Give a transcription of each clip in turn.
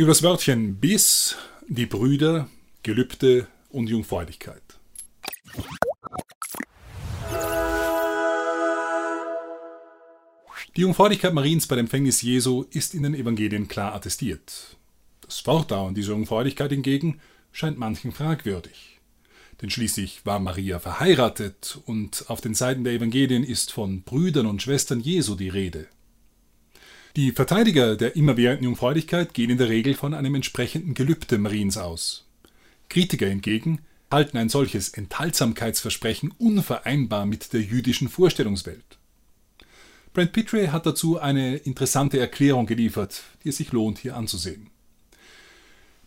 Über das Wörtchen bis, die Brüder, Gelübde und Jungfräulichkeit. Die Jungfräulichkeit Mariens bei dem Empfängnis Jesu ist in den Evangelien klar attestiert. Das Fortdauern dieser Jungfräulichkeit hingegen scheint manchen fragwürdig. Denn schließlich war Maria verheiratet und auf den Seiten der Evangelien ist von Brüdern und Schwestern Jesu die Rede. Die Verteidiger der immerwährenden Jungfräulichkeit gehen in der Regel von einem entsprechenden Gelübde Mariens aus. Kritiker hingegen halten ein solches Enthaltsamkeitsversprechen unvereinbar mit der jüdischen Vorstellungswelt. Brent Pittray hat dazu eine interessante Erklärung geliefert, die es sich lohnt, hier anzusehen.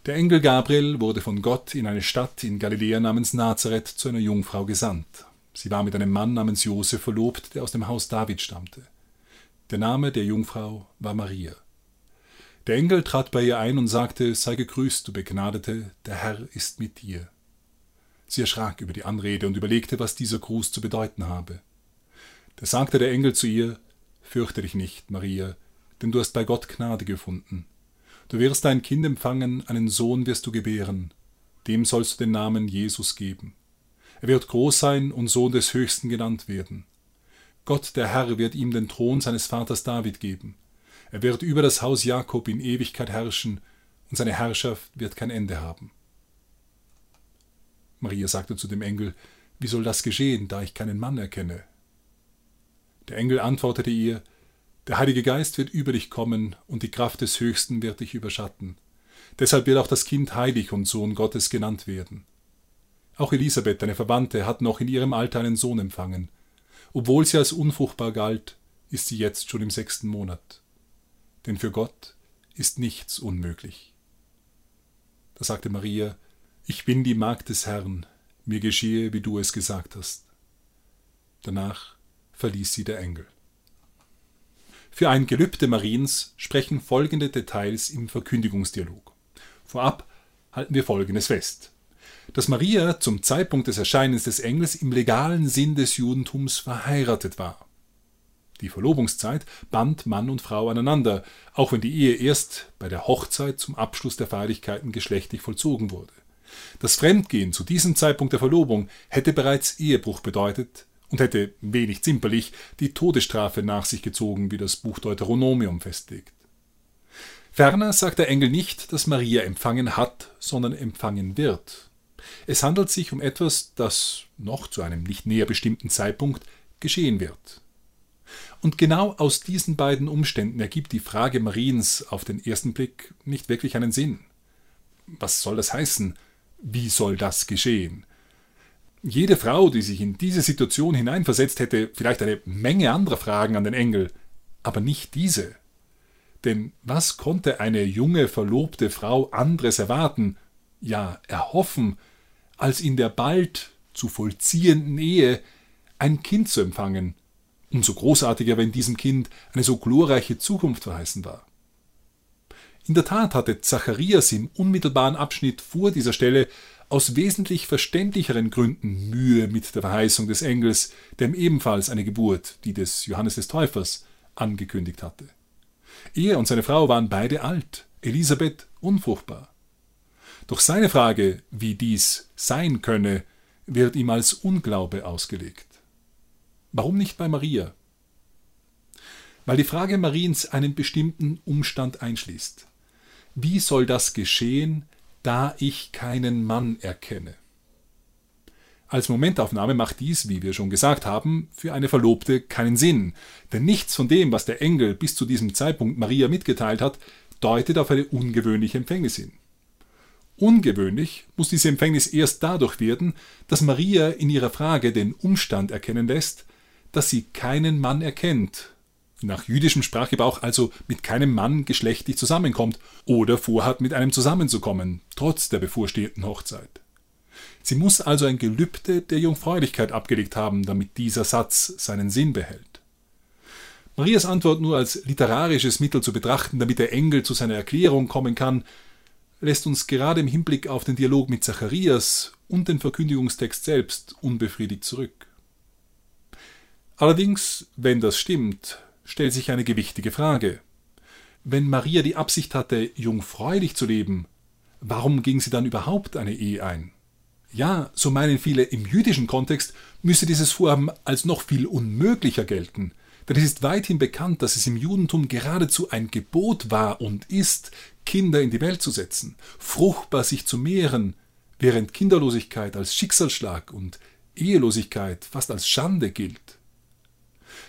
Der Engel Gabriel wurde von Gott in eine Stadt in Galiläa namens Nazareth zu einer Jungfrau gesandt. Sie war mit einem Mann namens Josef verlobt, der aus dem Haus David stammte. Der Name der Jungfrau war Maria. Der Engel trat bei ihr ein und sagte, sei gegrüßt, du Begnadete, der Herr ist mit dir. Sie erschrak über die Anrede und überlegte, was dieser Gruß zu bedeuten habe. Da sagte der Engel zu ihr, Fürchte dich nicht, Maria, denn du hast bei Gott Gnade gefunden. Du wirst ein Kind empfangen, einen Sohn wirst du gebären. Dem sollst du den Namen Jesus geben. Er wird groß sein und Sohn des Höchsten genannt werden. Gott, der Herr, wird ihm den Thron seines Vaters David geben. Er wird über das Haus Jakob in Ewigkeit herrschen, und seine Herrschaft wird kein Ende haben. Maria sagte zu dem Engel, Wie soll das geschehen, da ich keinen Mann erkenne? Der Engel antwortete ihr, Der Heilige Geist wird über dich kommen, und die Kraft des Höchsten wird dich überschatten. Deshalb wird auch das Kind heilig und Sohn Gottes genannt werden. Auch Elisabeth, deine Verwandte, hat noch in ihrem Alter einen Sohn empfangen. Obwohl sie als unfruchtbar galt, ist sie jetzt schon im sechsten Monat. Denn für Gott ist nichts unmöglich. Da sagte Maria, Ich bin die Magd des Herrn, mir geschehe, wie du es gesagt hast. Danach verließ sie der Engel. Für ein Gelübde Mariens sprechen folgende Details im Verkündigungsdialog. Vorab halten wir Folgendes fest. Dass Maria zum Zeitpunkt des Erscheinens des Engels im legalen Sinn des Judentums verheiratet war. Die Verlobungszeit band Mann und Frau aneinander, auch wenn die Ehe erst bei der Hochzeit zum Abschluss der Feierlichkeiten geschlechtlich vollzogen wurde. Das Fremdgehen zu diesem Zeitpunkt der Verlobung hätte bereits Ehebruch bedeutet, und hätte wenig zimperlich die Todesstrafe nach sich gezogen, wie das Buch Deuteronomium festlegt. Ferner sagt der Engel nicht, dass Maria empfangen hat, sondern empfangen wird. Es handelt sich um etwas, das noch zu einem nicht näher bestimmten Zeitpunkt geschehen wird. Und genau aus diesen beiden Umständen ergibt die Frage Mariens auf den ersten Blick nicht wirklich einen Sinn. Was soll das heißen? Wie soll das geschehen? Jede Frau, die sich in diese Situation hineinversetzt, hätte vielleicht eine Menge anderer Fragen an den Engel, aber nicht diese. Denn was konnte eine junge, verlobte Frau anderes erwarten, ja erhoffen, als in der bald zu vollziehenden Ehe ein Kind zu empfangen, umso großartiger, wenn diesem Kind eine so glorreiche Zukunft verheißen war. In der Tat hatte Zacharias im unmittelbaren Abschnitt vor dieser Stelle aus wesentlich verständlicheren Gründen Mühe mit der Verheißung des Engels, der ihm ebenfalls eine Geburt, die des Johannes des Täufers, angekündigt hatte. Er und seine Frau waren beide alt, Elisabeth unfruchtbar. Doch seine Frage, wie dies sein könne, wird ihm als Unglaube ausgelegt. Warum nicht bei Maria? Weil die Frage Mariens einen bestimmten Umstand einschließt. Wie soll das geschehen, da ich keinen Mann erkenne. Als Momentaufnahme macht dies, wie wir schon gesagt haben, für eine Verlobte keinen Sinn, denn nichts von dem, was der Engel bis zu diesem Zeitpunkt Maria mitgeteilt hat, deutet auf eine ungewöhnliche Empfängnis hin. Ungewöhnlich muss diese Empfängnis erst dadurch werden, dass Maria in ihrer Frage den Umstand erkennen lässt, dass sie keinen Mann erkennt nach jüdischem Sprachgebrauch also mit keinem Mann geschlechtlich zusammenkommt oder vorhat, mit einem zusammenzukommen, trotz der bevorstehenden Hochzeit. Sie muss also ein Gelübde der Jungfräulichkeit abgelegt haben, damit dieser Satz seinen Sinn behält. Marias Antwort nur als literarisches Mittel zu betrachten, damit der Engel zu seiner Erklärung kommen kann, lässt uns gerade im Hinblick auf den Dialog mit Zacharias und den Verkündigungstext selbst unbefriedigt zurück. Allerdings, wenn das stimmt, stellt sich eine gewichtige Frage. Wenn Maria die Absicht hatte, jungfräulich zu leben, warum ging sie dann überhaupt eine Ehe ein? Ja, so meinen viele, im jüdischen Kontext müsse dieses Vorhaben als noch viel unmöglicher gelten, denn es ist weithin bekannt, dass es im Judentum geradezu ein Gebot war und ist, Kinder in die Welt zu setzen, fruchtbar sich zu mehren, während Kinderlosigkeit als Schicksalsschlag und Ehelosigkeit fast als Schande gilt.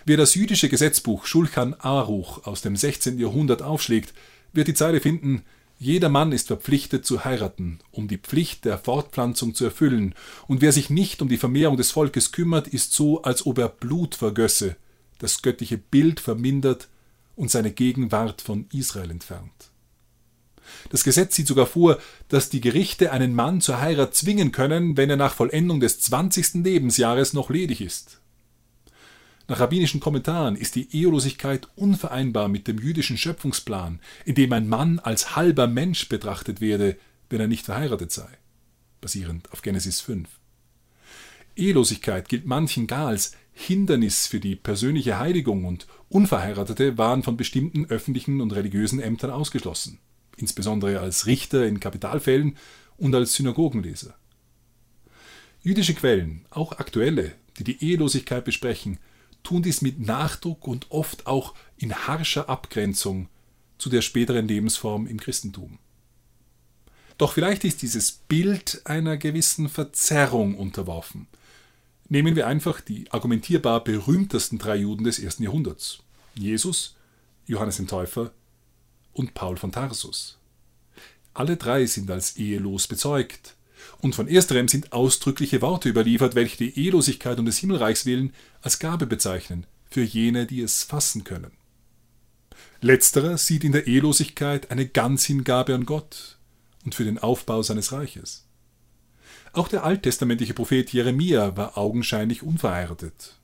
Wer das jüdische Gesetzbuch Schulchan Aruch aus dem 16. Jahrhundert aufschlägt, wird die Zeile finden, jeder Mann ist verpflichtet zu heiraten, um die Pflicht der Fortpflanzung zu erfüllen, und wer sich nicht um die Vermehrung des Volkes kümmert, ist so, als ob er Blut vergösse, das göttliche Bild vermindert und seine Gegenwart von Israel entfernt. Das Gesetz sieht sogar vor, dass die Gerichte einen Mann zur Heirat zwingen können, wenn er nach Vollendung des 20. Lebensjahres noch ledig ist. Nach rabbinischen Kommentaren ist die Ehelosigkeit unvereinbar mit dem jüdischen Schöpfungsplan, in dem ein Mann als halber Mensch betrachtet werde, wenn er nicht verheiratet sei, basierend auf Genesis 5. Ehelosigkeit gilt manchen gar als Hindernis für die persönliche Heiligung und Unverheiratete waren von bestimmten öffentlichen und religiösen Ämtern ausgeschlossen, insbesondere als Richter in Kapitalfällen und als Synagogenleser. Jüdische Quellen, auch aktuelle, die die Ehelosigkeit besprechen, tun dies mit Nachdruck und oft auch in harscher Abgrenzung zu der späteren Lebensform im Christentum. Doch vielleicht ist dieses Bild einer gewissen Verzerrung unterworfen – Nehmen wir einfach die argumentierbar berühmtesten drei Juden des ersten Jahrhunderts: Jesus, Johannes den Täufer und Paul von Tarsus. Alle drei sind als ehelos bezeugt. Und von ersterem sind ausdrückliche Worte überliefert, welche die Ehelosigkeit um des Himmelreichs willen als Gabe bezeichnen, für jene, die es fassen können. Letzterer sieht in der Ehelosigkeit eine Ganzhingabe an Gott und für den Aufbau seines Reiches. Auch der alttestamentliche Prophet Jeremia war augenscheinlich unverheiratet.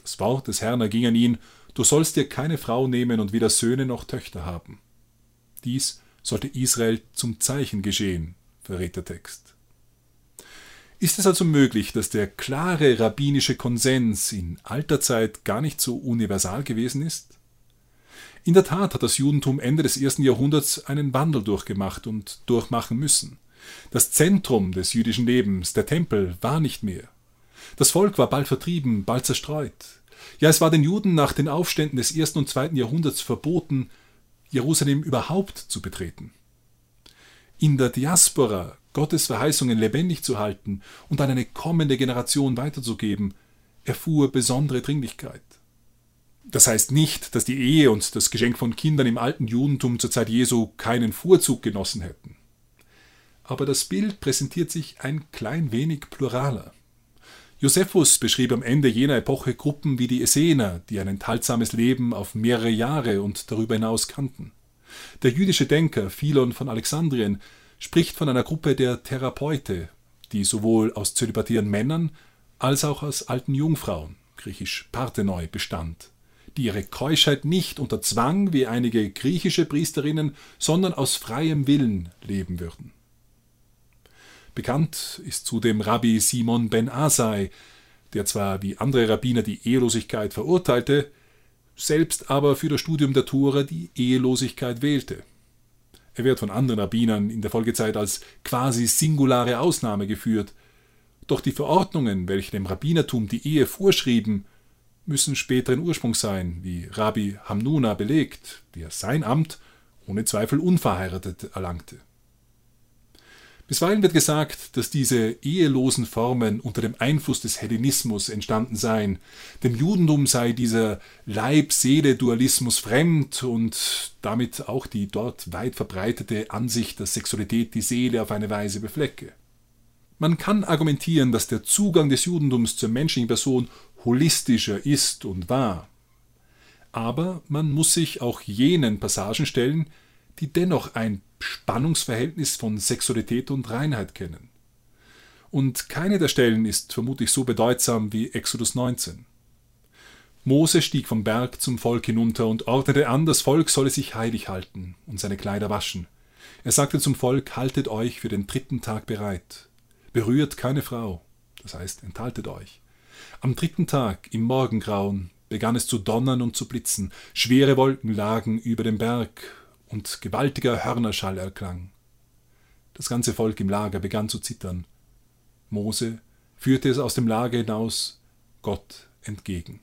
Das Wort des Herrn erging an ihn, du sollst dir keine Frau nehmen und weder Söhne noch Töchter haben. Dies sollte Israel zum Zeichen geschehen, verrät der Text. Ist es also möglich, dass der klare rabbinische Konsens in alter Zeit gar nicht so universal gewesen ist? In der Tat hat das Judentum Ende des ersten Jahrhunderts einen Wandel durchgemacht und durchmachen müssen. Das Zentrum des jüdischen Lebens, der Tempel, war nicht mehr. Das Volk war bald vertrieben, bald zerstreut. Ja, es war den Juden nach den Aufständen des ersten und zweiten Jahrhunderts verboten, Jerusalem überhaupt zu betreten. In der Diaspora Gottes Verheißungen lebendig zu halten und an eine kommende Generation weiterzugeben, erfuhr besondere Dringlichkeit. Das heißt nicht, dass die Ehe und das Geschenk von Kindern im alten Judentum zur Zeit Jesu keinen Vorzug genossen hätten aber das Bild präsentiert sich ein klein wenig pluraler. Josephus beschrieb am Ende jener Epoche Gruppen wie die Essener, die ein enthaltsames Leben auf mehrere Jahre und darüber hinaus kannten. Der jüdische Denker Philon von Alexandrien spricht von einer Gruppe der Therapeute, die sowohl aus zölibatären Männern als auch aus alten Jungfrauen, griechisch Parthenoi, bestand, die ihre Keuschheit nicht unter Zwang wie einige griechische Priesterinnen, sondern aus freiem Willen leben würden. Bekannt ist zudem Rabbi Simon ben Asai, der zwar wie andere Rabbiner die Ehelosigkeit verurteilte, selbst aber für das Studium der Tora die Ehelosigkeit wählte. Er wird von anderen Rabbinern in der Folgezeit als quasi singulare Ausnahme geführt, doch die Verordnungen, welche dem Rabbinertum die Ehe vorschrieben, müssen späteren Ursprung sein, wie Rabbi Hamnuna belegt, der sein Amt ohne Zweifel unverheiratet erlangte. Bisweilen wird gesagt, dass diese ehelosen Formen unter dem Einfluss des Hellenismus entstanden seien. Dem Judentum sei dieser Leib-Seele-Dualismus fremd und damit auch die dort weit verbreitete Ansicht, dass Sexualität die Seele auf eine Weise beflecke. Man kann argumentieren, dass der Zugang des Judentums zur menschlichen Person holistischer ist und war. Aber man muss sich auch jenen Passagen stellen, die dennoch ein Spannungsverhältnis von Sexualität und Reinheit kennen. Und keine der Stellen ist vermutlich so bedeutsam wie Exodus 19. Mose stieg vom Berg zum Volk hinunter und ordnete an, das Volk solle sich heilig halten und seine Kleider waschen. Er sagte zum Volk, haltet euch für den dritten Tag bereit. Berührt keine Frau, das heißt, enthaltet euch. Am dritten Tag, im Morgengrauen, begann es zu donnern und zu blitzen. Schwere Wolken lagen über dem Berg, und gewaltiger Hörnerschall erklang. Das ganze Volk im Lager begann zu zittern. Mose führte es aus dem Lager hinaus Gott entgegen.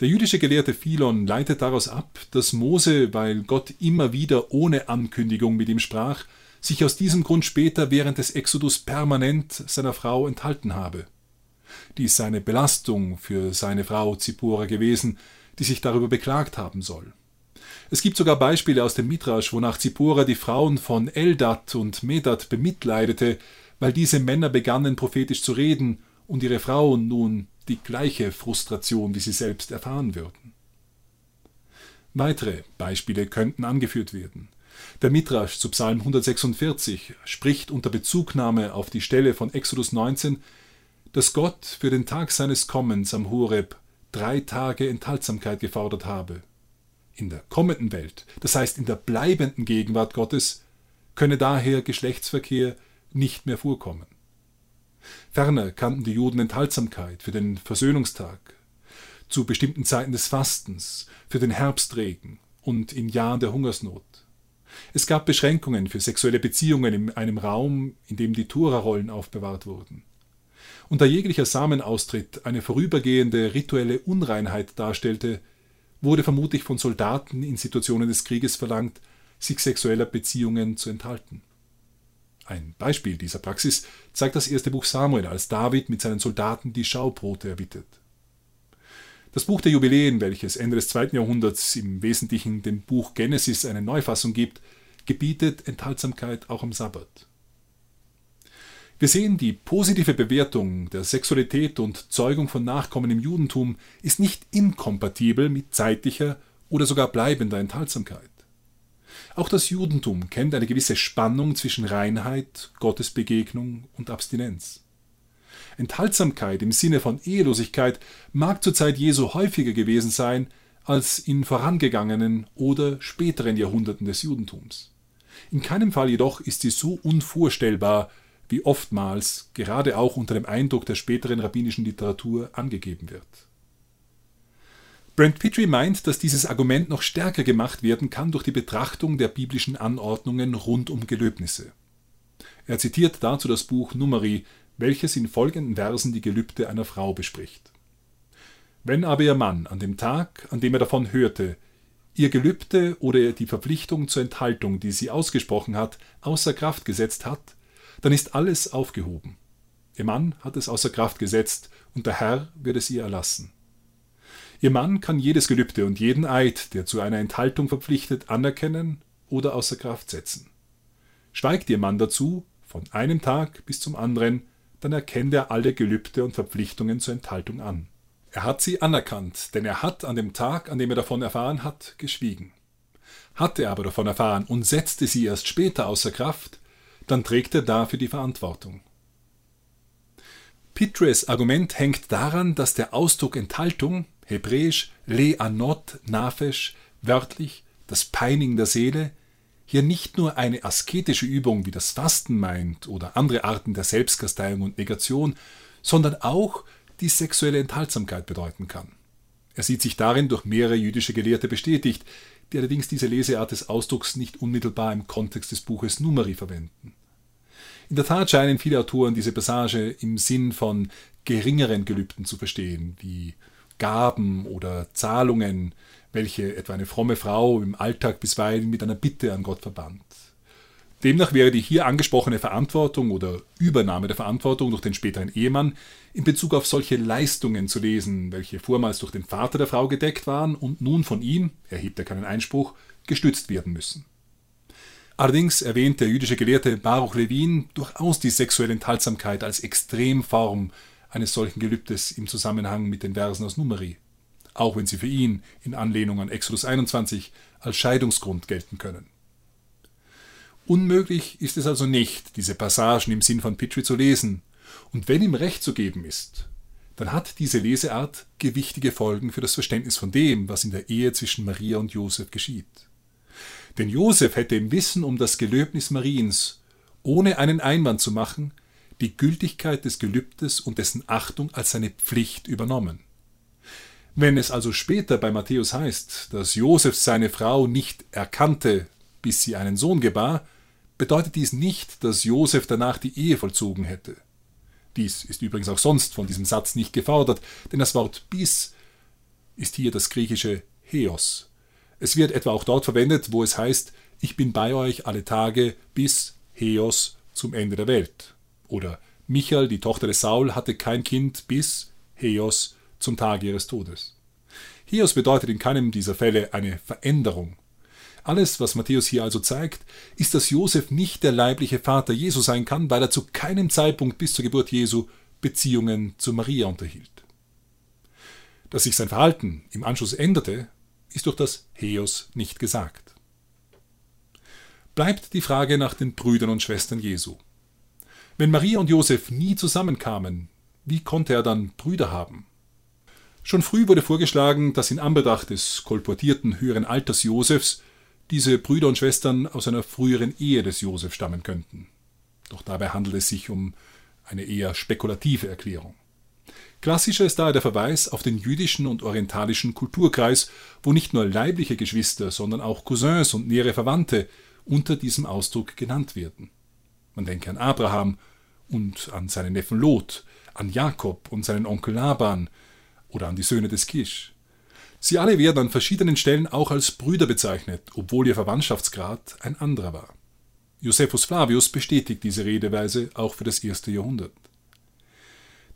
Der jüdische Gelehrte Philon leitet daraus ab, dass Mose, weil Gott immer wieder ohne Ankündigung mit ihm sprach, sich aus diesem Grund später während des Exodus permanent seiner Frau enthalten habe. Dies sei eine Belastung für seine Frau Zippora gewesen, die sich darüber beklagt haben soll. Es gibt sogar Beispiele aus dem Midrasch, wonach Zippora die Frauen von Eldat und Medat bemitleidete, weil diese Männer begannen prophetisch zu reden und ihre Frauen nun die gleiche Frustration wie sie selbst erfahren würden. Weitere Beispiele könnten angeführt werden. Der Midrasch zu Psalm 146 spricht unter Bezugnahme auf die Stelle von Exodus 19, dass Gott für den Tag seines Kommens am Horeb drei Tage Enthaltsamkeit gefordert habe. In der kommenden Welt, das heißt in der bleibenden Gegenwart Gottes, könne daher Geschlechtsverkehr nicht mehr vorkommen. Ferner kannten die Juden Enthaltsamkeit für den Versöhnungstag, zu bestimmten Zeiten des Fastens, für den Herbstregen und in Jahren der Hungersnot. Es gab Beschränkungen für sexuelle Beziehungen in einem Raum, in dem die Tora-Rollen aufbewahrt wurden. Und da jeglicher Samenaustritt eine vorübergehende rituelle Unreinheit darstellte, wurde vermutlich von Soldaten in Situationen des Krieges verlangt, sich sexueller Beziehungen zu enthalten. Ein Beispiel dieser Praxis zeigt das erste Buch Samuel, als David mit seinen Soldaten die Schaubrote erbittet. Das Buch der Jubiläen, welches Ende des zweiten Jahrhunderts im Wesentlichen dem Buch Genesis eine Neufassung gibt, gebietet Enthaltsamkeit auch am Sabbat. Wir sehen, die positive Bewertung der Sexualität und Zeugung von Nachkommen im Judentum ist nicht inkompatibel mit zeitlicher oder sogar bleibender Enthaltsamkeit. Auch das Judentum kennt eine gewisse Spannung zwischen Reinheit, Gottesbegegnung und Abstinenz. Enthaltsamkeit im Sinne von Ehelosigkeit mag zur Zeit Jesu häufiger gewesen sein als in vorangegangenen oder späteren Jahrhunderten des Judentums. In keinem Fall jedoch ist sie so unvorstellbar, wie oftmals, gerade auch unter dem Eindruck der späteren rabbinischen Literatur, angegeben wird. Brent Petrie meint, dass dieses Argument noch stärker gemacht werden kann durch die Betrachtung der biblischen Anordnungen rund um Gelöbnisse. Er zitiert dazu das Buch Numeri, welches in folgenden Versen die Gelübde einer Frau bespricht. Wenn aber ihr Mann an dem Tag, an dem er davon hörte, ihr Gelübde oder die Verpflichtung zur Enthaltung, die sie ausgesprochen hat, außer Kraft gesetzt hat, dann ist alles aufgehoben. Ihr Mann hat es außer Kraft gesetzt, und der Herr wird es ihr erlassen. Ihr Mann kann jedes Gelübde und jeden Eid, der zu einer Enthaltung verpflichtet, anerkennen oder außer Kraft setzen. Schweigt Ihr Mann dazu, von einem Tag bis zum anderen, dann erkennt er alle Gelübde und Verpflichtungen zur Enthaltung an. Er hat sie anerkannt, denn er hat an dem Tag, an dem er davon erfahren hat, geschwiegen. Hat er aber davon erfahren und setzte sie erst später außer Kraft, dann trägt er dafür die Verantwortung. Pitres Argument hängt daran, dass der Ausdruck Enthaltung hebräisch Le Anot Nafesh, wörtlich das Peinigen der Seele, hier nicht nur eine asketische Übung wie das Fasten meint oder andere Arten der Selbstkasteiung und Negation, sondern auch die sexuelle Enthaltsamkeit bedeuten kann. Er sieht sich darin durch mehrere jüdische Gelehrte bestätigt, die allerdings diese Leseart des Ausdrucks nicht unmittelbar im Kontext des Buches Numeri verwenden. In der Tat scheinen viele Autoren diese Passage im Sinn von geringeren Gelübden zu verstehen, wie Gaben oder Zahlungen, welche etwa eine fromme Frau im Alltag bisweilen mit einer Bitte an Gott verband. Demnach wäre die hier angesprochene Verantwortung oder Übernahme der Verantwortung durch den späteren Ehemann in Bezug auf solche Leistungen zu lesen, welche vormals durch den Vater der Frau gedeckt waren und nun von ihm, erhebt er keinen Einspruch, gestützt werden müssen. Allerdings erwähnt der jüdische Gelehrte Baruch Levin durchaus die sexuelle Enthaltsamkeit als Extremform eines solchen Gelübdes im Zusammenhang mit den Versen aus Numeri, auch wenn sie für ihn in Anlehnung an Exodus 21 als Scheidungsgrund gelten können. Unmöglich ist es also nicht, diese Passagen im Sinn von Pitri zu lesen, und wenn ihm Recht zu geben ist, dann hat diese Leseart gewichtige Folgen für das Verständnis von dem, was in der Ehe zwischen Maria und Josef geschieht. Denn Josef hätte im Wissen um das Gelöbnis Mariens, ohne einen Einwand zu machen, die Gültigkeit des Gelübdes und dessen Achtung als seine Pflicht übernommen. Wenn es also später bei Matthäus heißt, dass Josef seine Frau nicht erkannte, bis sie einen Sohn gebar, bedeutet dies nicht, dass Josef danach die Ehe vollzogen hätte. Dies ist übrigens auch sonst von diesem Satz nicht gefordert, denn das Wort bis ist hier das griechische Heos. Es wird etwa auch dort verwendet, wo es heißt, ich bin bei euch alle Tage bis Heos zum Ende der Welt. Oder Michael, die Tochter des Saul, hatte kein Kind bis Heos zum Tage ihres Todes. Heos bedeutet in keinem dieser Fälle eine Veränderung. Alles, was Matthäus hier also zeigt, ist, dass Josef nicht der leibliche Vater Jesu sein kann, weil er zu keinem Zeitpunkt bis zur Geburt Jesu Beziehungen zu Maria unterhielt. Dass sich sein Verhalten im Anschluss änderte, ist durch das Heos nicht gesagt. Bleibt die Frage nach den Brüdern und Schwestern Jesu. Wenn Maria und Josef nie zusammenkamen, wie konnte er dann Brüder haben? Schon früh wurde vorgeschlagen, dass in Anbetracht des kolportierten höheren Alters Josefs diese Brüder und Schwestern aus einer früheren Ehe des Josef stammen könnten. Doch dabei handelt es sich um eine eher spekulative Erklärung. Klassischer ist daher der Verweis auf den jüdischen und orientalischen Kulturkreis, wo nicht nur leibliche Geschwister, sondern auch Cousins und nähere Verwandte unter diesem Ausdruck genannt werden. Man denke an Abraham und an seinen Neffen Lot, an Jakob und seinen Onkel Laban oder an die Söhne des Kisch. Sie alle werden an verschiedenen Stellen auch als Brüder bezeichnet, obwohl ihr Verwandtschaftsgrad ein anderer war. Josephus Flavius bestätigt diese Redeweise auch für das erste Jahrhundert.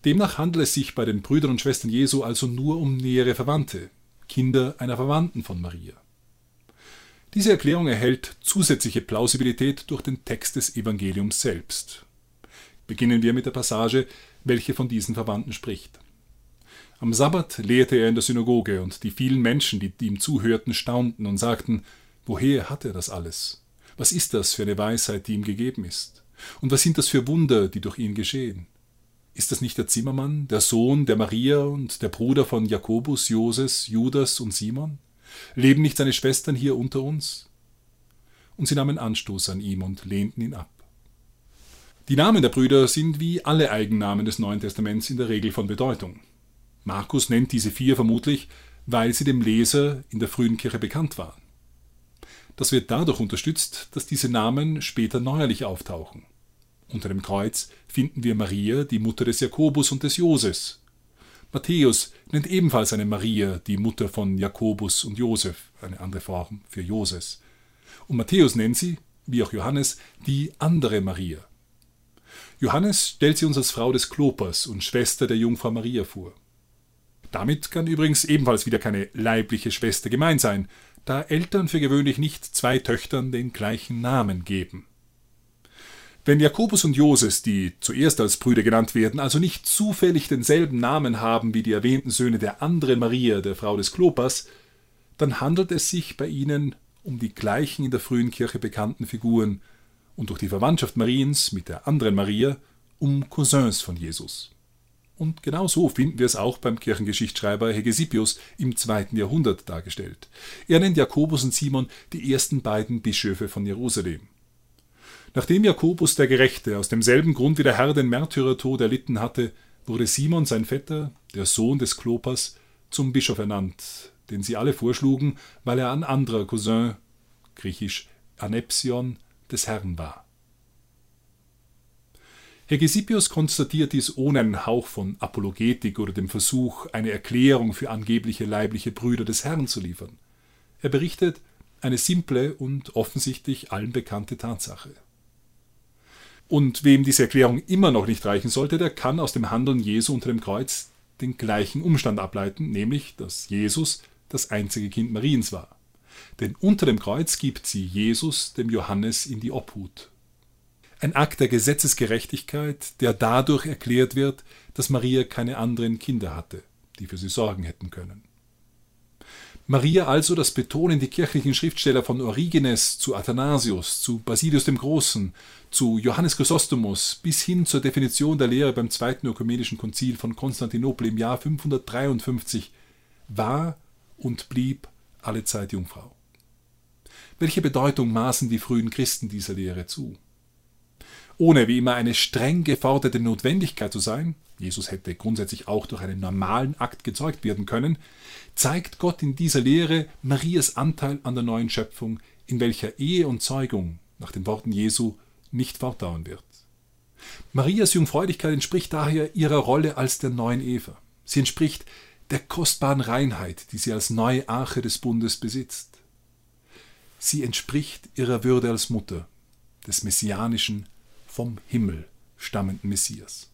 Demnach handelt es sich bei den Brüdern und Schwestern Jesu also nur um nähere Verwandte, Kinder einer Verwandten von Maria. Diese Erklärung erhält zusätzliche Plausibilität durch den Text des Evangeliums selbst. Beginnen wir mit der Passage, welche von diesen Verwandten spricht. Am Sabbat lehrte er in der Synagoge, und die vielen Menschen, die ihm zuhörten, staunten und sagten, woher hat er das alles? Was ist das für eine Weisheit, die ihm gegeben ist? Und was sind das für Wunder, die durch ihn geschehen? Ist das nicht der Zimmermann, der Sohn der Maria und der Bruder von Jakobus, Joses, Judas und Simon? Leben nicht seine Schwestern hier unter uns? Und sie nahmen Anstoß an ihm und lehnten ihn ab. Die Namen der Brüder sind wie alle Eigennamen des Neuen Testaments in der Regel von Bedeutung. Markus nennt diese vier vermutlich, weil sie dem Leser in der frühen Kirche bekannt waren. Das wird dadurch unterstützt, dass diese Namen später neuerlich auftauchen. Unter dem Kreuz finden wir Maria, die Mutter des Jakobus und des Joses. Matthäus nennt ebenfalls eine Maria, die Mutter von Jakobus und Josef, eine andere Form für Joses. Und Matthäus nennt sie, wie auch Johannes, die andere Maria. Johannes stellt sie uns als Frau des Klopas und Schwester der Jungfrau Maria vor. Damit kann übrigens ebenfalls wieder keine leibliche Schwester gemeint sein, da Eltern für gewöhnlich nicht zwei Töchtern den gleichen Namen geben. Wenn Jakobus und Joses, die zuerst als Brüder genannt werden, also nicht zufällig denselben Namen haben wie die erwähnten Söhne der anderen Maria, der Frau des Klopas, dann handelt es sich bei ihnen um die gleichen in der frühen Kirche bekannten Figuren und durch die Verwandtschaft Mariens mit der anderen Maria um Cousins von Jesus. Und genau so finden wir es auch beim Kirchengeschichtsschreiber Hegesippus im zweiten Jahrhundert dargestellt. Er nennt Jakobus und Simon die ersten beiden Bischöfe von Jerusalem. Nachdem Jakobus der Gerechte aus demselben Grund wie der Herr den Märtyrertod erlitten hatte, wurde Simon sein Vetter, der Sohn des Klopas, zum Bischof ernannt, den sie alle vorschlugen, weil er ein anderer Cousin, griechisch Anepsion, des Herrn war. Hegesippus konstatiert dies ohne einen Hauch von Apologetik oder dem Versuch, eine Erklärung für angebliche leibliche Brüder des Herrn zu liefern. Er berichtet eine simple und offensichtlich allen bekannte Tatsache. Und wem diese Erklärung immer noch nicht reichen sollte, der kann aus dem Handeln Jesu unter dem Kreuz den gleichen Umstand ableiten, nämlich, dass Jesus das einzige Kind Mariens war. Denn unter dem Kreuz gibt sie Jesus dem Johannes in die Obhut. Ein Akt der Gesetzesgerechtigkeit, der dadurch erklärt wird, dass Maria keine anderen Kinder hatte, die für sie sorgen hätten können. Maria also, das betonen die kirchlichen Schriftsteller von Origenes zu Athanasius, zu Basilius dem Großen, zu Johannes Chrysostomus bis hin zur Definition der Lehre beim Zweiten Ökumenischen Konzil von Konstantinopel im Jahr 553, war und blieb alle Zeit Jungfrau. Welche Bedeutung maßen die frühen Christen dieser Lehre zu? Ohne wie immer eine streng geforderte Notwendigkeit zu sein, Jesus hätte grundsätzlich auch durch einen normalen Akt gezeugt werden können, zeigt Gott in dieser Lehre Marias Anteil an der neuen Schöpfung, in welcher Ehe und Zeugung, nach den Worten Jesu, nicht fortdauern wird. Marias Jungfräulichkeit entspricht daher ihrer Rolle als der neuen Eva. Sie entspricht der kostbaren Reinheit, die sie als neue Arche des Bundes besitzt. Sie entspricht ihrer Würde als Mutter des messianischen, vom Himmel stammenden Messias.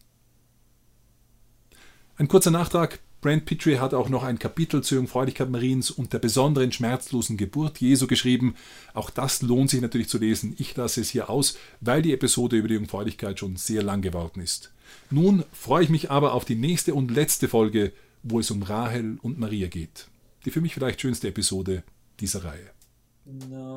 Ein kurzer Nachtrag. Brand Petrie hat auch noch ein Kapitel zur Jungfräulichkeit Mariens und der besonderen schmerzlosen Geburt Jesu geschrieben. Auch das lohnt sich natürlich zu lesen. Ich lasse es hier aus, weil die Episode über die Jungfräulichkeit schon sehr lang geworden ist. Nun freue ich mich aber auf die nächste und letzte Folge, wo es um Rahel und Maria geht. Die für mich vielleicht schönste Episode dieser Reihe. No.